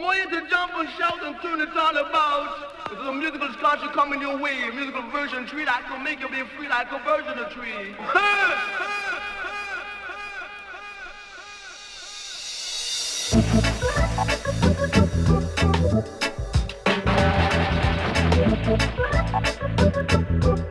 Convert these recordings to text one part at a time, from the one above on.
want you to jump and shout and tune it all about. This a musical sculpture coming your way. A musical version tree that can make you be free like a version of tree. Thank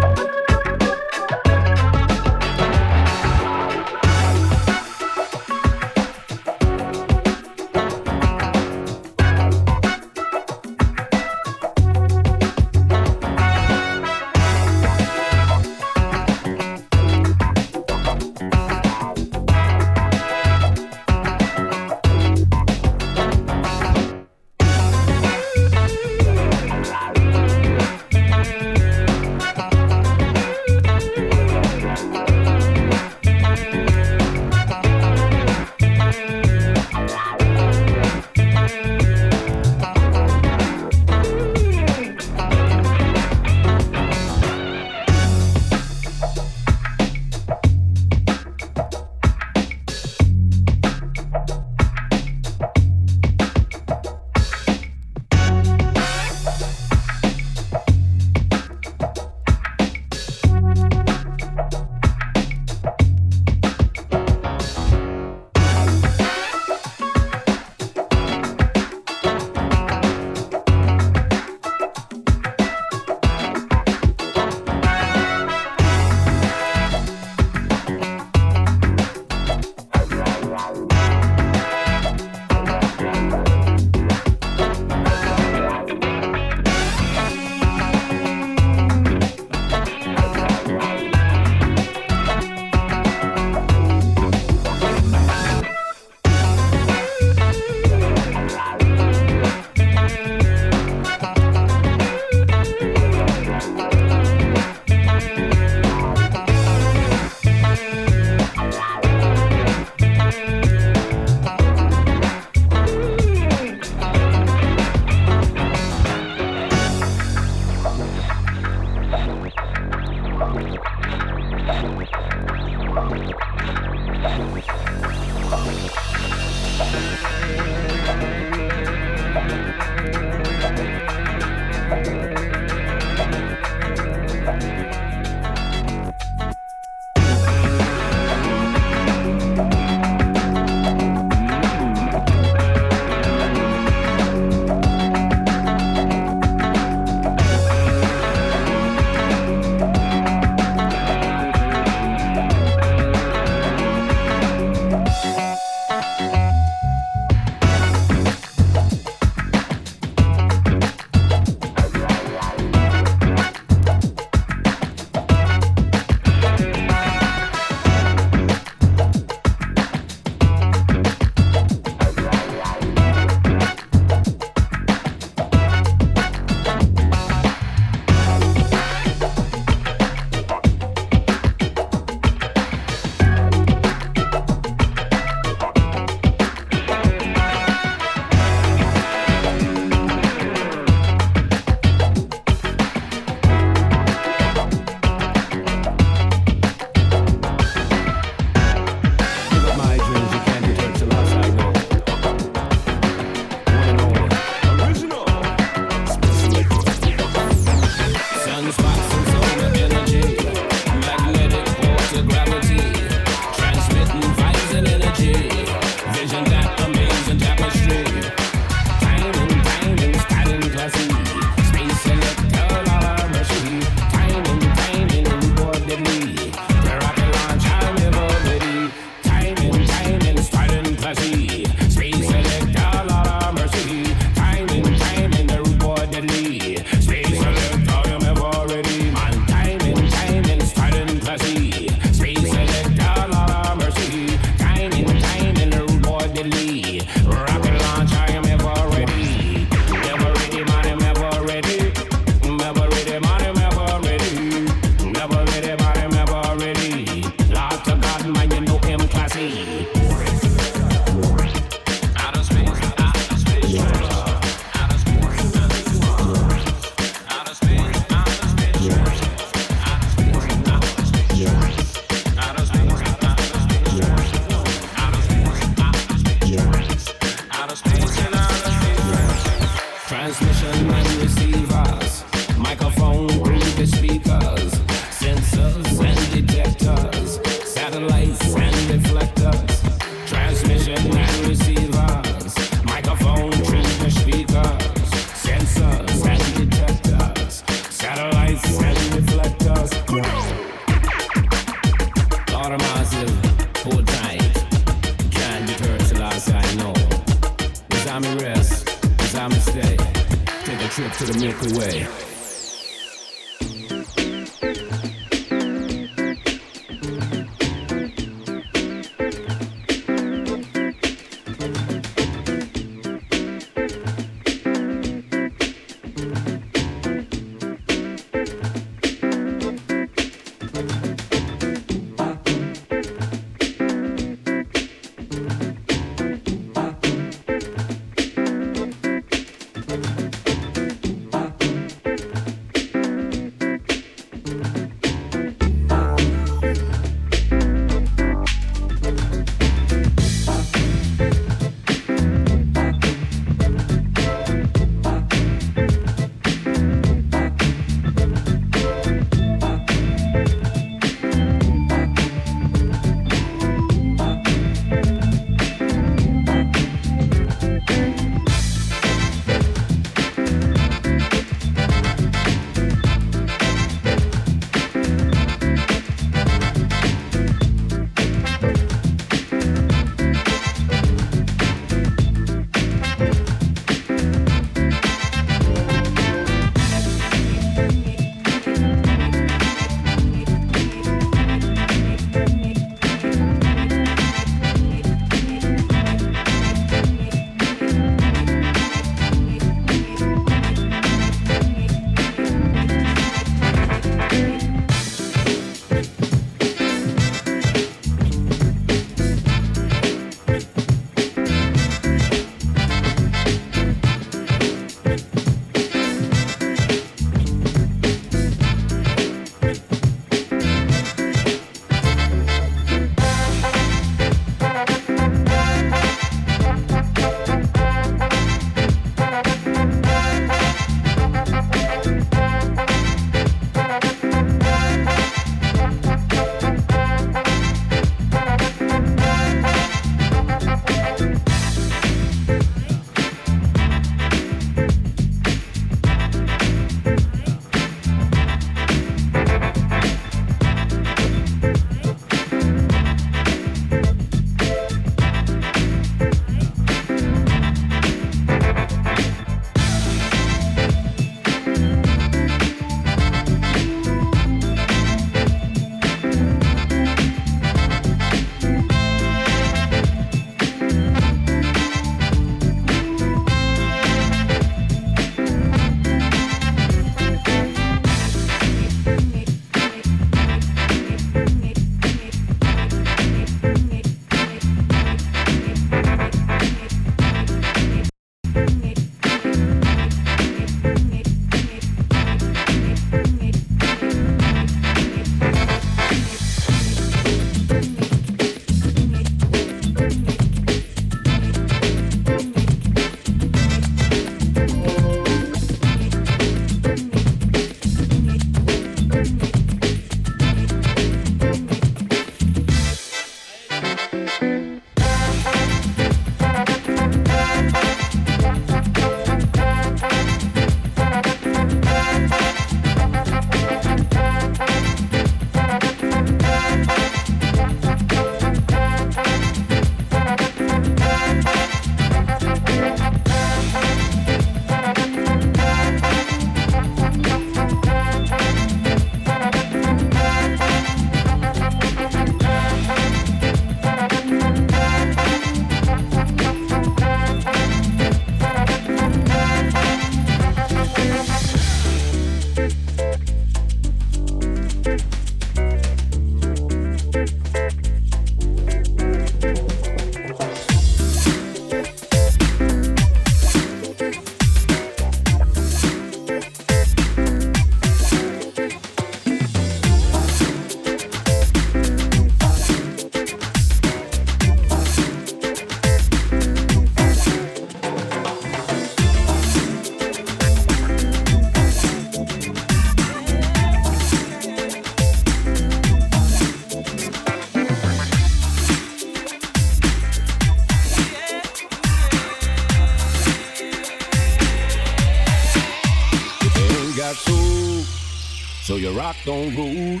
don't roll.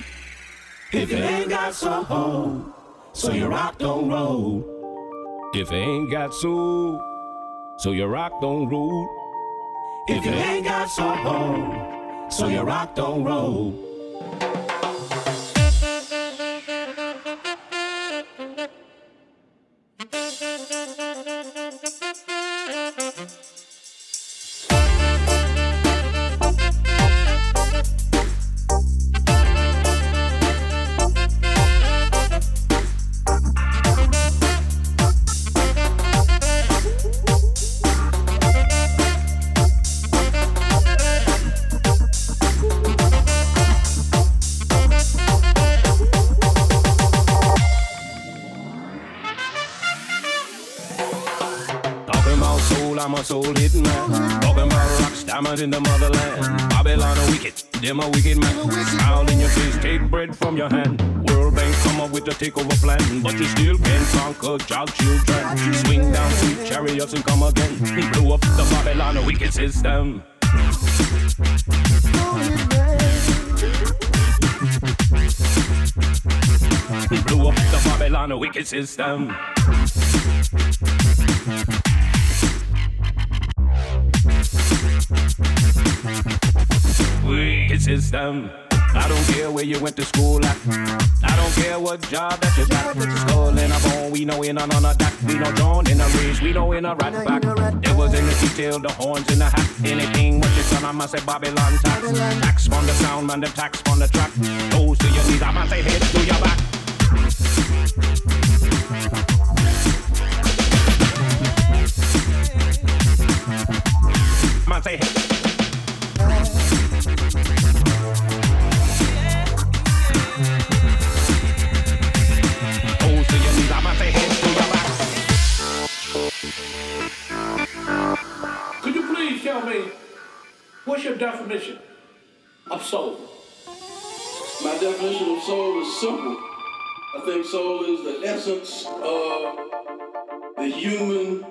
If you ain't got soul, so your rock don't roll. If you ain't got soul, so your rock don't roll. If you ain't got soul, so your rock don't roll. System. Wicked system. I don't care where you went to school at. I don't care what job that you got. Skull in a bone, we know in a none of that. We know John in a race, we know in a rat back. It was in the detail, the horns in the hat. Anything what you son, I must say Babylon tax. Tax on the sound, man, the tax on the track. Toes to your knees, I must say head to your back. What's your definition of soul? My definition of soul is simple. I think soul is the essence of the human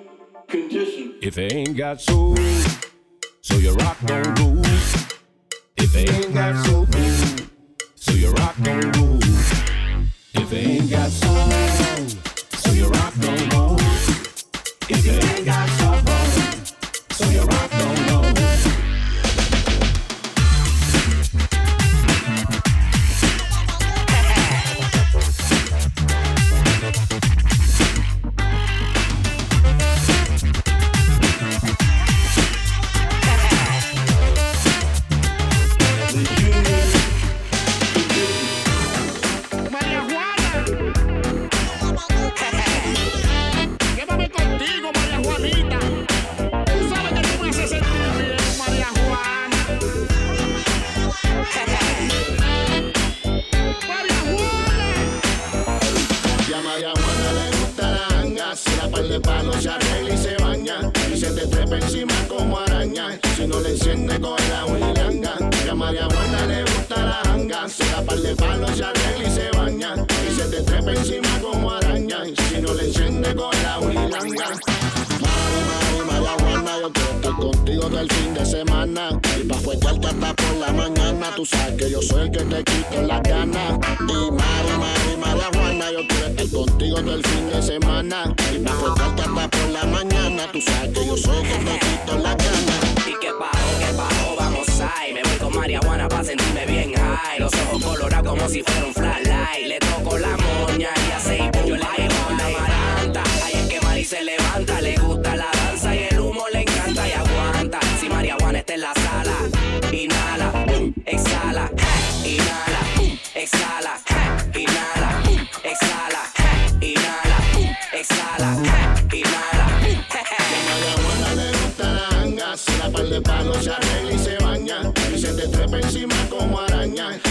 condition. If it ain't got soul, so your rock don't roll. If it ain't got soul, so your rock don't roll. If it ain't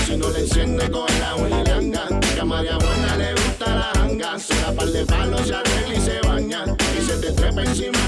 Si no le enciende con la huilanga, que a María Buena le gusta la hanga. Se da par de palos, se arregla y se baña. Y se te trepa encima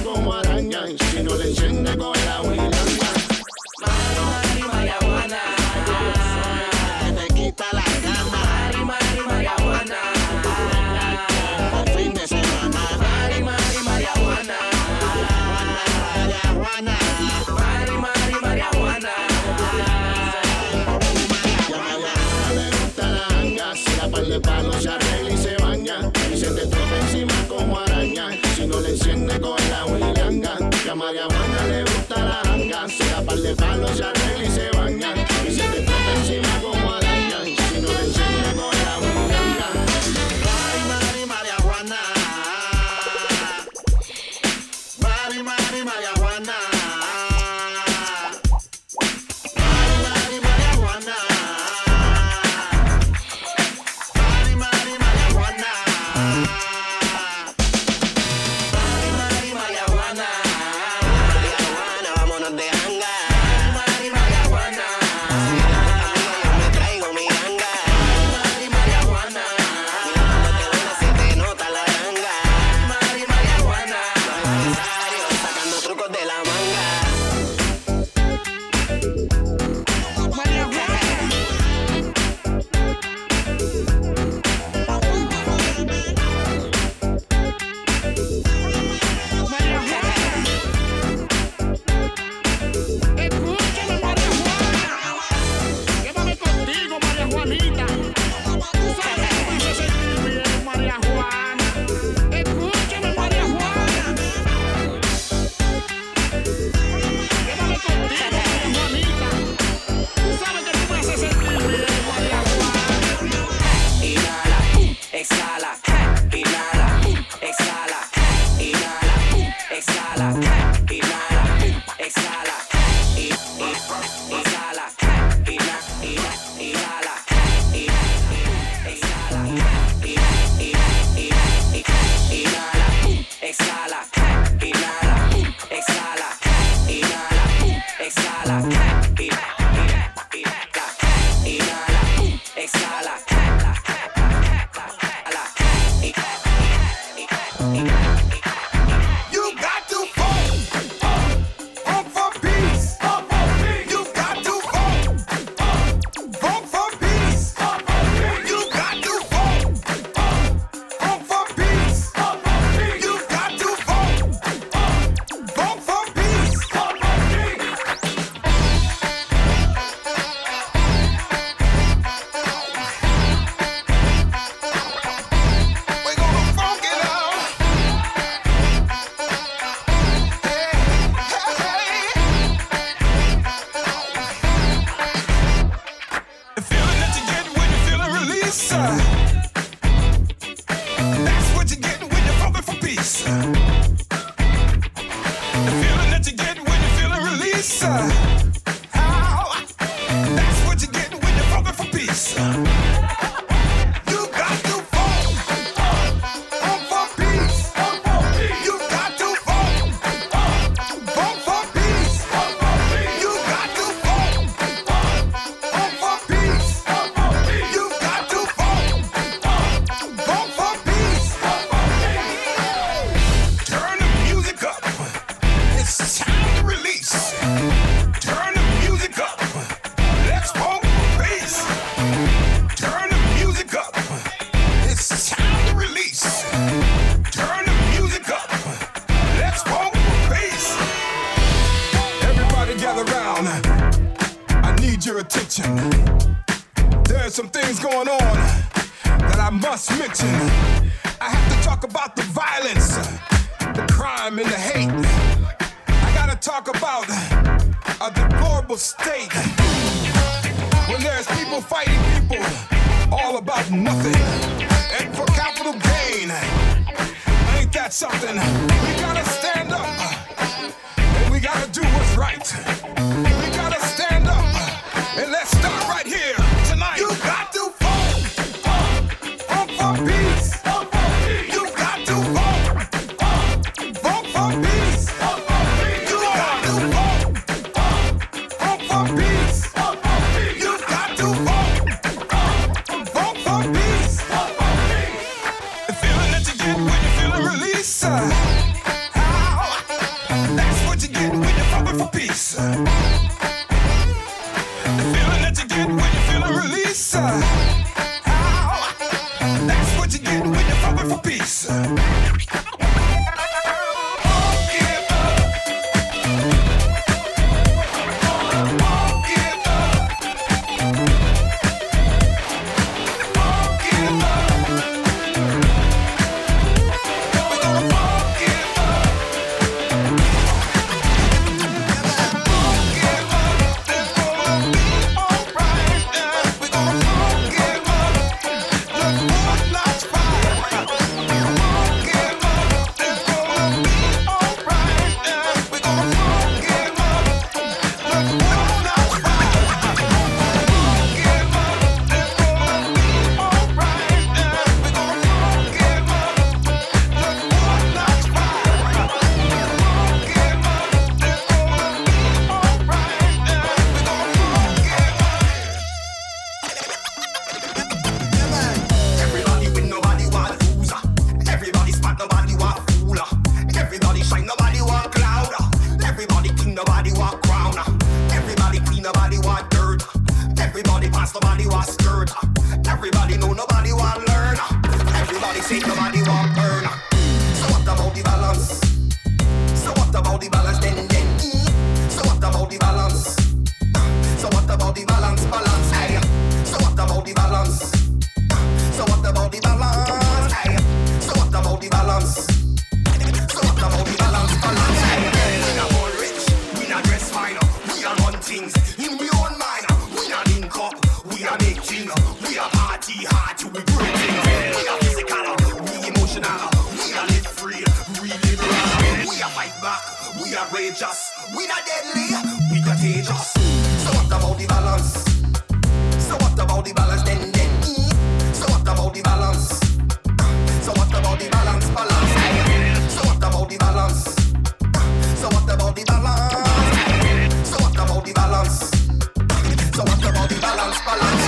about the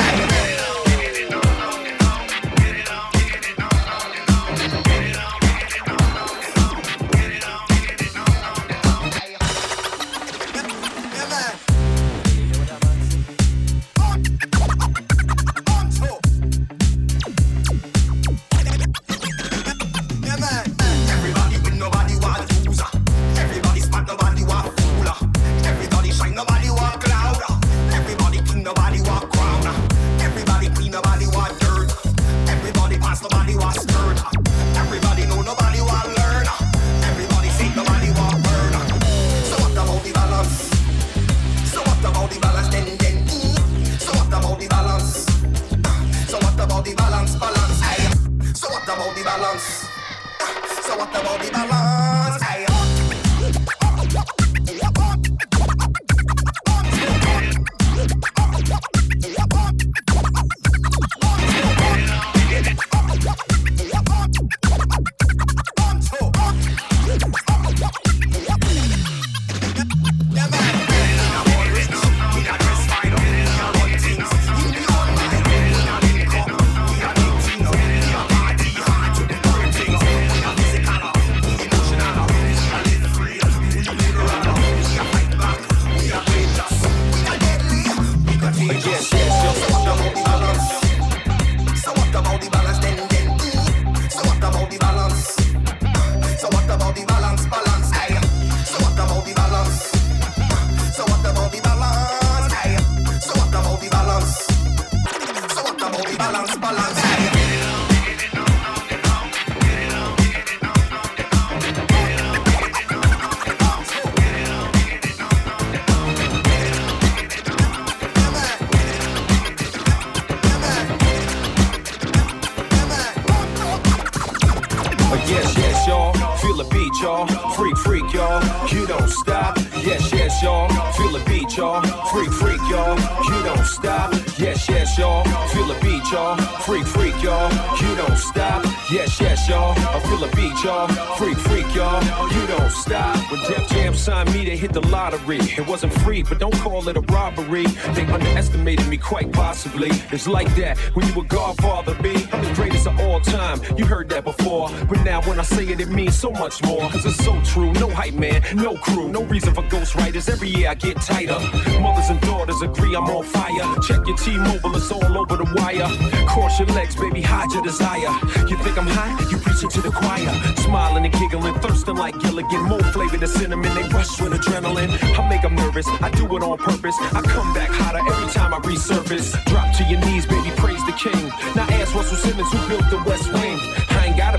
y'all. Freak, freak, y'all. You don't stop. Yes, yes, y'all. Feel the beat, y'all. Freak, freak, y'all. You don't stop. Yes, yes, y'all. Feel the beat, y'all. Freak, freak, y'all. You don't stop. Yes, yes, y'all. I feel the beat, y'all. Freak, freak, y'all. You don't stop. When Def Jam signed me, they hit the lottery. It wasn't free, but don't call it a robbery. They underestimated me quite possibly. It's like that when you a Godfather, B. I'm the greatest of all time. You heard that before. But now when I say it, it means so much more. Cause it's so true. No hype man, no crew, no reason for ghostwriters. Every year I get tighter. Mothers and daughters agree I'm on fire. Check your T-Mobile, it's all over the wire. Cross your legs, baby, hide your desire. You think I'm high? You preach it to the choir. Smiling and giggling, thirsting like Gilligan. More flavor than cinnamon, they rush with adrenaline. I make them nervous, I do it on purpose. I come back hotter every time I resurface. Drop to your knees, baby, praise the king. Now ask Russell Simmons who built the West Wing.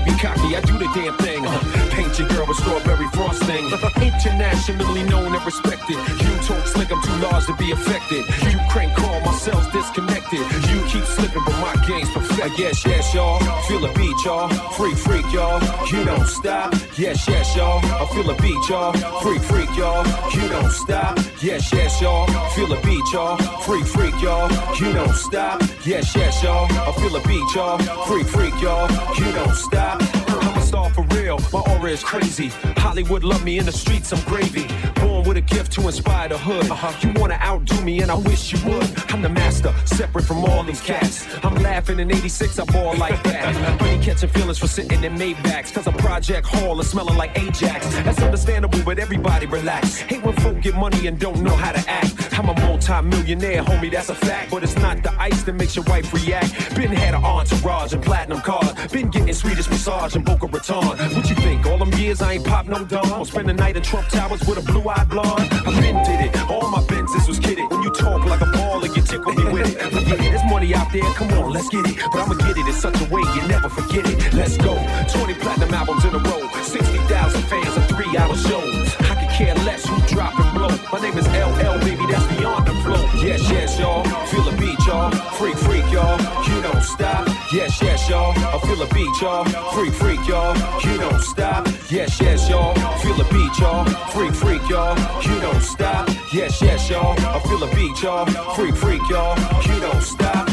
I ain't gotta be cocky, I do the damn thing. Uh, paint your girl with strawberry frosting. Internationally known and respected. You talk slick, I'm too large to be affected. You crank call, my cells disconnected. You keep slipping, but my game's perfect. Yes, yes, y'all. Feel a beat, y'all. Freak, freak, y'all. You don't stop. Yes, yes, y'all. I feel a beat, y'all. Freak, freak, y'all. You don't stop. Yes, yes, y'all. Feel a beat, y'all. Freak, freak, y'all. You don't stop. Yes, yes, y'all. I feel a beat, y'all. Freak, freak, y'all. You don't stop. Star for real. My aura is crazy. Hollywood love me in the streets. I'm gravy. Born with a gift to inspire the hood. Uh-huh. You wanna outdo me, and I wish you would. I'm the master, separate from all these cats. I'm laughing in 86, I ball like that. Honey catching feelings for sitting in Maybachs. Cause a project hall is smelling like Ajax. That's understandable, but everybody relax. Hate when folk get money and don't know how to act. I'm a multi-millionaire, homie, that's a fact. But it's not the ice that makes your wife react. Been had an entourage and platinum cars. Been getting Swedish massage and Boca What you think? All them years I ain't pop no dome. Or spend the night in Trump Towers with a blue-eyed blonde. I been did it. All my Benzes was kidded. When you talk like a baller, you tickle me with it. But yeah, there's money out there. Come on, let's get it. But I'ma get it in such a way you never forget it. Let's go. 20 platinum albums in a row. 60,000 fans of three-hour shows. I could care less who drop and blow. My name is LL, baby. That's beyond the flow. Yes, yes, y'all. Feel a beat, y'all. Freak, freak, y'all. You don't stop. Yes, yes, y'all. I feel a beat, y'all. Freak, freak, y'all. You don't stop. Yes, yes, y'all. Feel a beat, y'all. Freak, freak, y'all. You don't stop. Yes, yes, y'all. I feel a beat, y'all. Freak, freak, y'all. You don't stop.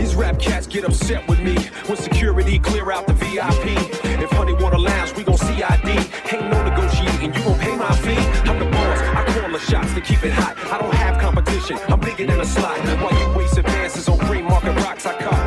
These rap cats get upset with me when security clear out the VIP. If Honey Water Lounge, we gon' CID. Ain't no negotiating, you gon' pay my fee. I'm the boss, I call the shots to keep it hot. I don't have competition, I'm bigger than a slot. While you waste advances on green market rocks, I cop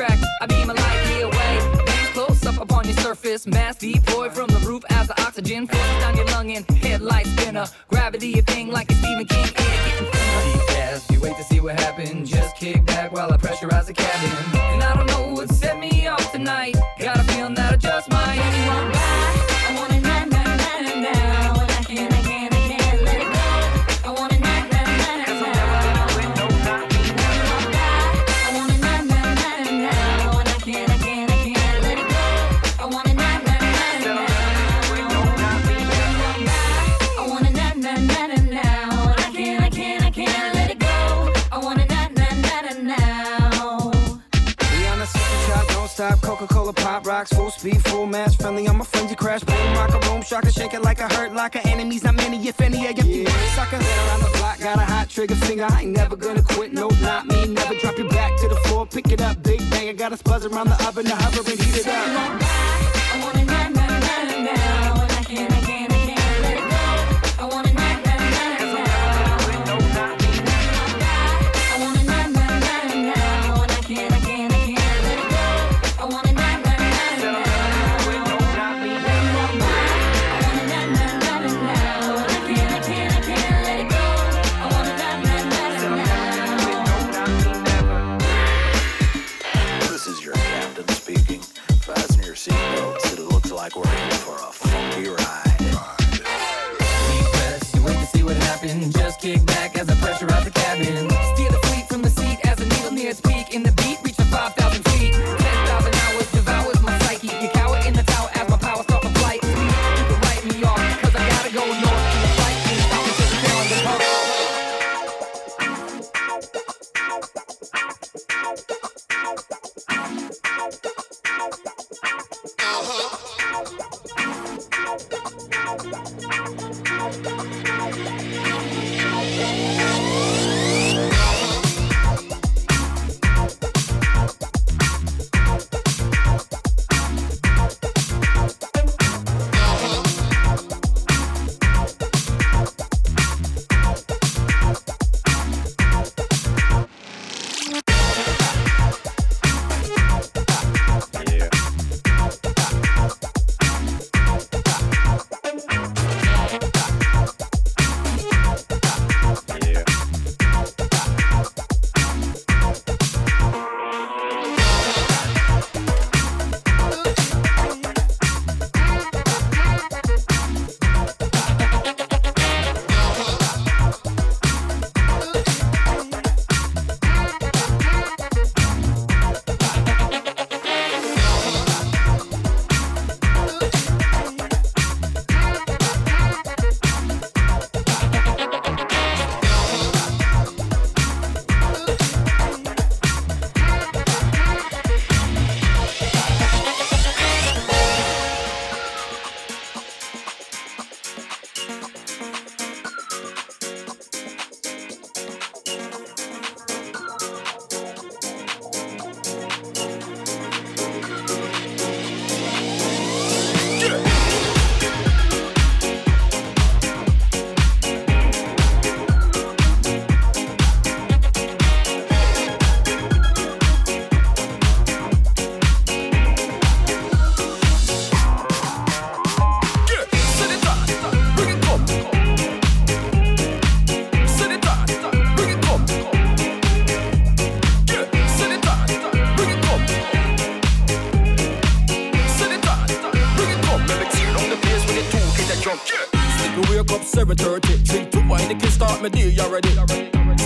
I beam a light year away. Things close up upon your surface. Mass deploy from the roof as the oxygen forces down your lung and headlight spinner. Gravity a thing like a Stephen King air getting a locker. Enemies, not many, if any, I get the word, sucker. Been around the block, got a hot trigger finger. I ain't never gonna quit, no, not me. Never drop your back to the floor, pick it up, big bang. I got a buzz around the oven, the hover and heat it up.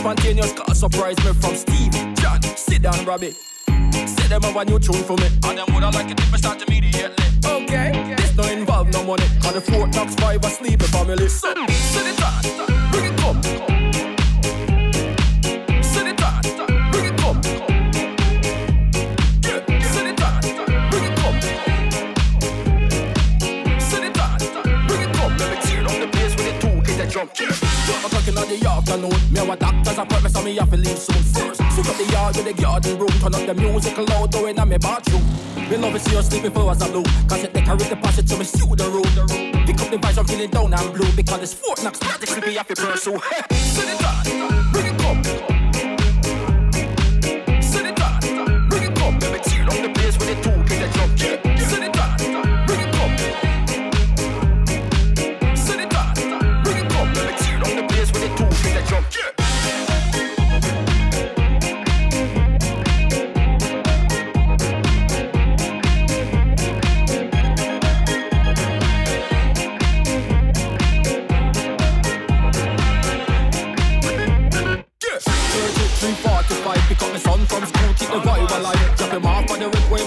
Spontaneous car surprise me from Steve John, sit down Robbie. Say them have a new tune for me. And them woulda like it if I start immediately. Okay, this no involve no money. Cause the Fort Knox Five asleep in family. So, sit it bring it come in the afternoon Me have a doctor's appointment so me have to leave soon. First, sweep up the yard with the garden broom Turn up the music loud, go in my bathroom. Me love it see you sleeping flowers are blue Cause it decorate the passage so me see the room. Pick up the vibes, I'm feeling down and blue Because it's Fort Knox, magic sleepy happy pursue Sit it on, bring it come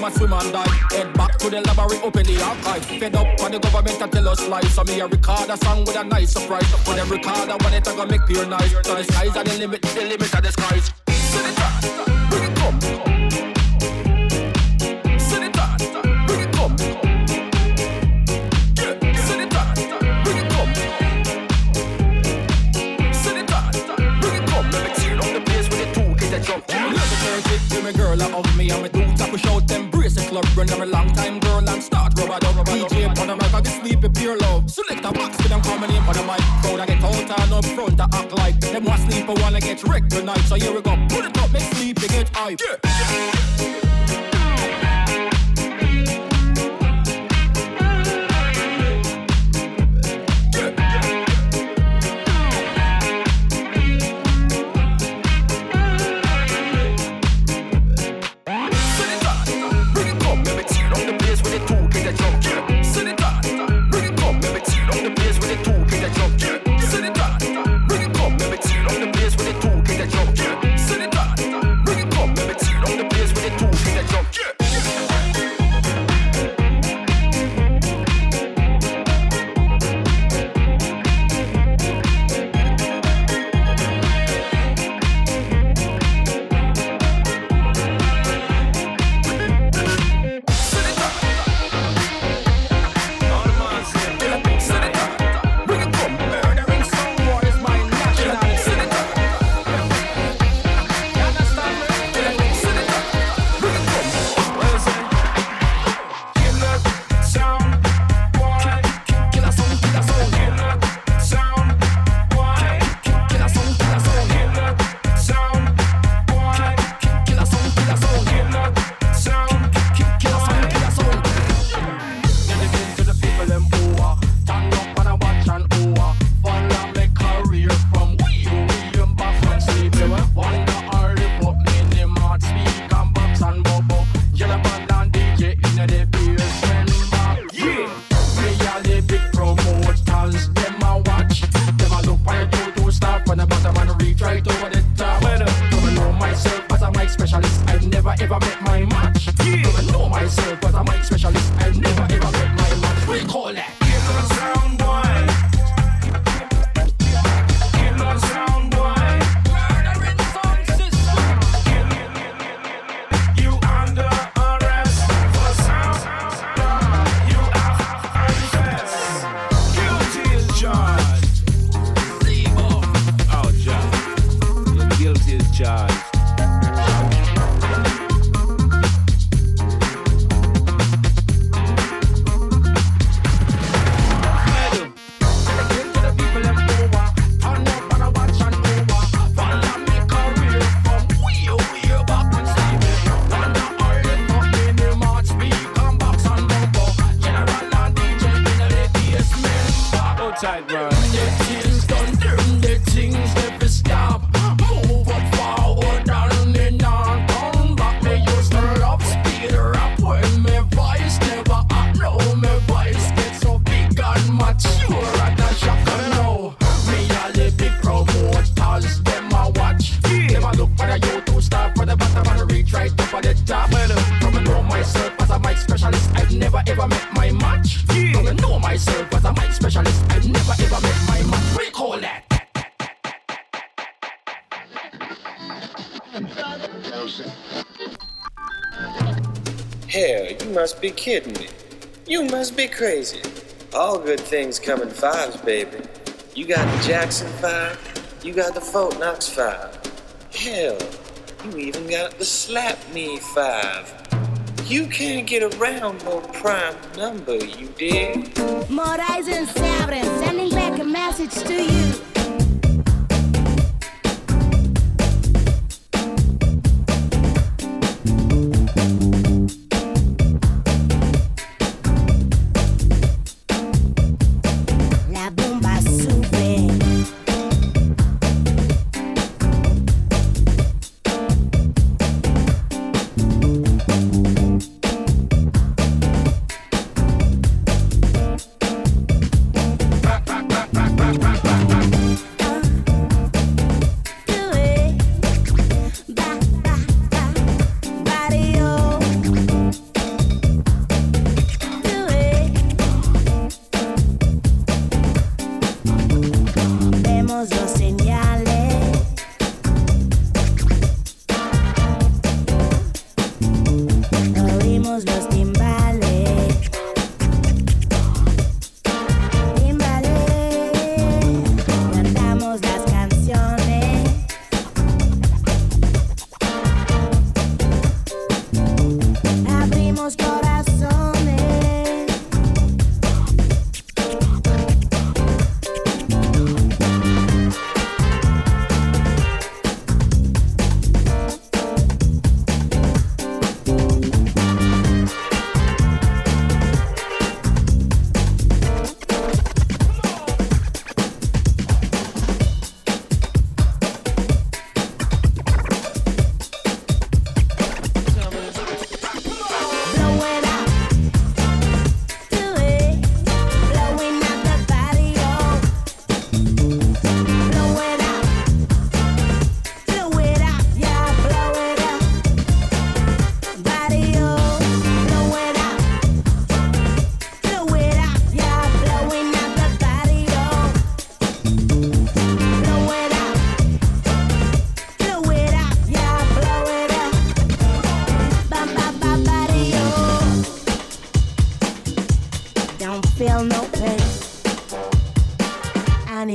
the my swim and dive. Head back to the library, open the archive. Fed up for the government to tell us lies. So me a record a song with a nice surprise. When the recorder want it, I gonna make pure nice. So the skies are the limit, the limit of the skies. Sit it on, bring it come. On, it. Yeah, on, on. Let me the the jump. Girl, I hug me and me do tap a shout embrace the club run. I'm a long time girl and start rubber dub. DJ on the mic, I get sleepy pure love. Select a box with them coming in for the mic. Crowd I get out and up front to act like them want sleep, but wanna get wrecked tonight. So here we go, put it up, make sleep, they get hype. Yeah. Be kidding me. You must be crazy. All good things come in fives, baby. You got the Jackson Five, you got the Fort Knox Five. Hell, you even got the Slap Me Five. You can't get around no prime number, you dig? Morais and Sabrin sending back a message to you.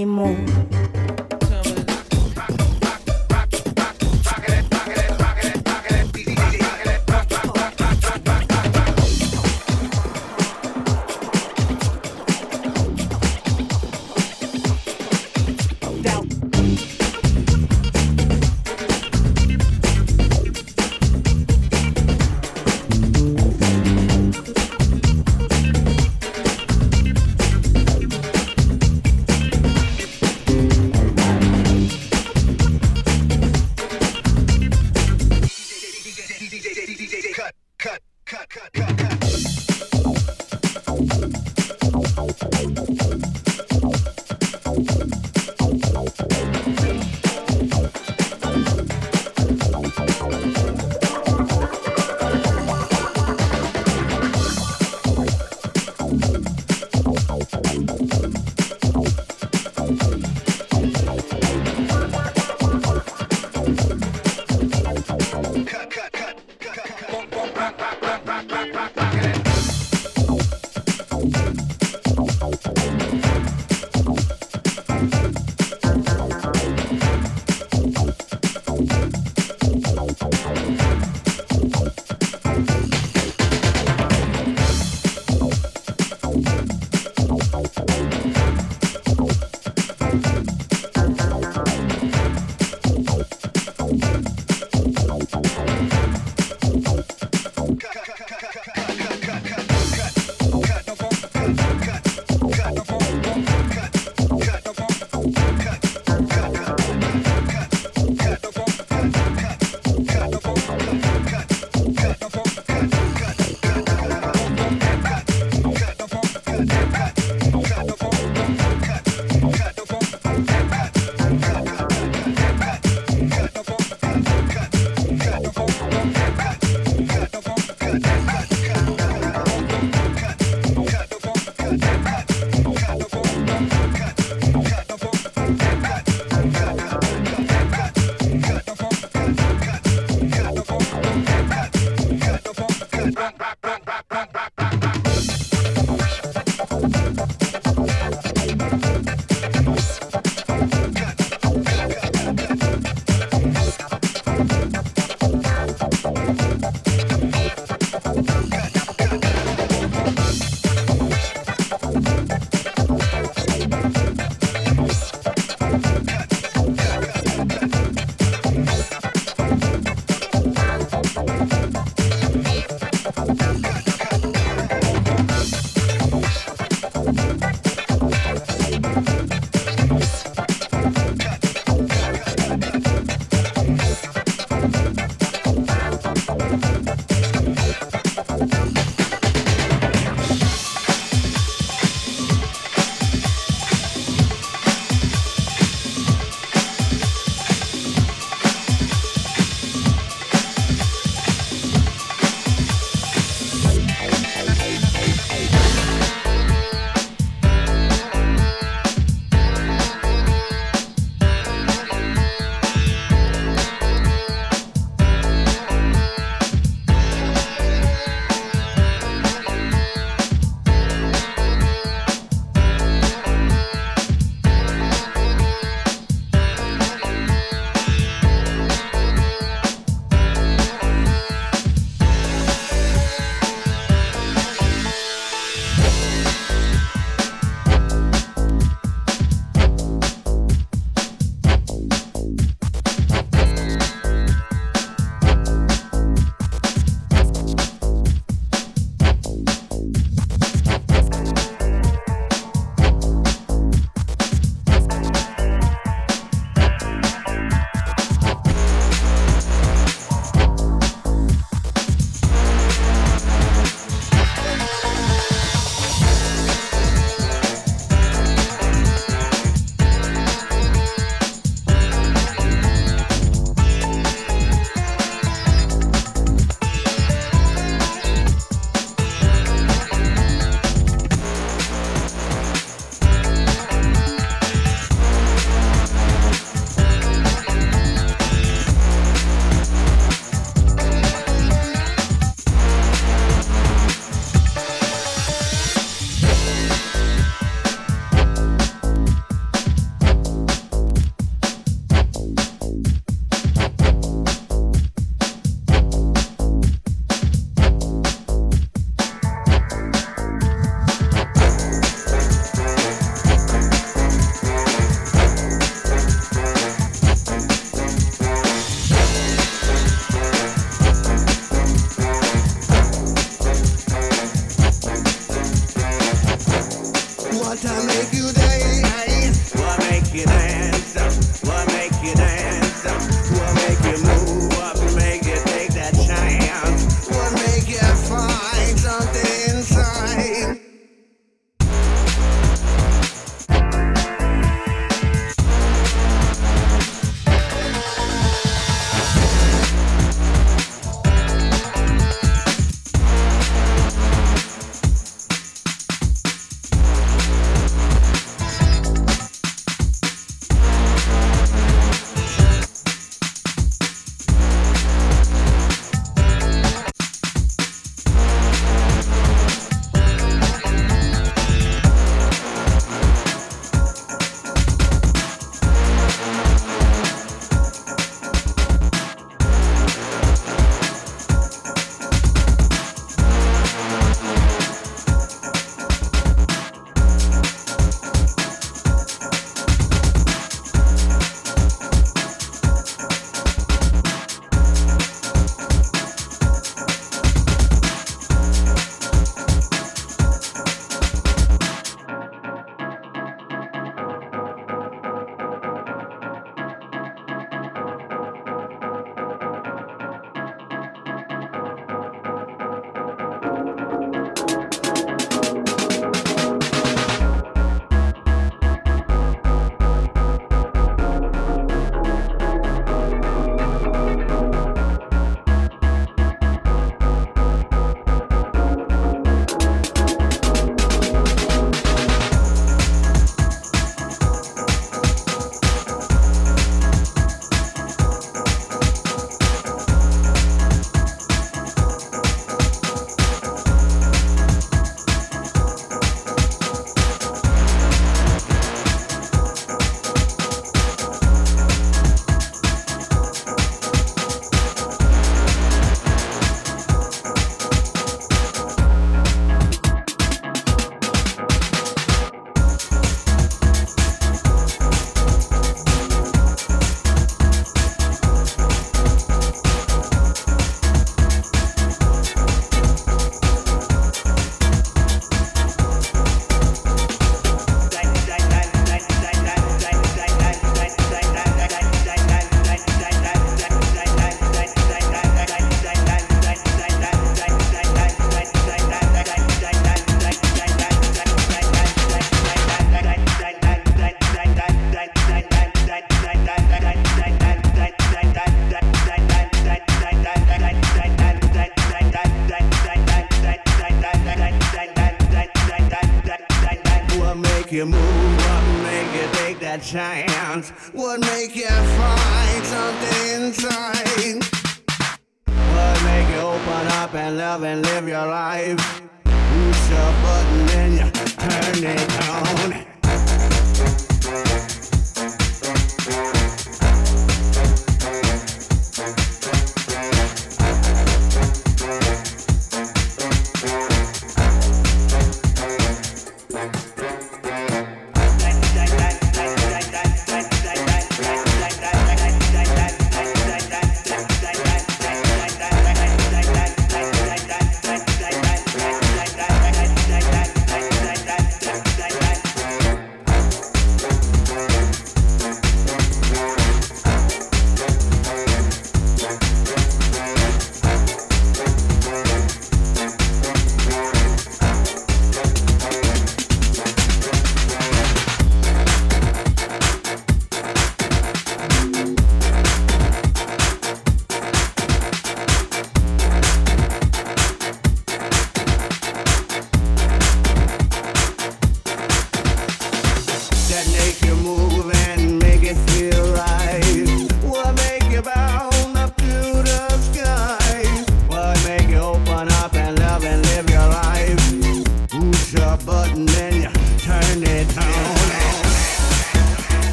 ânimo.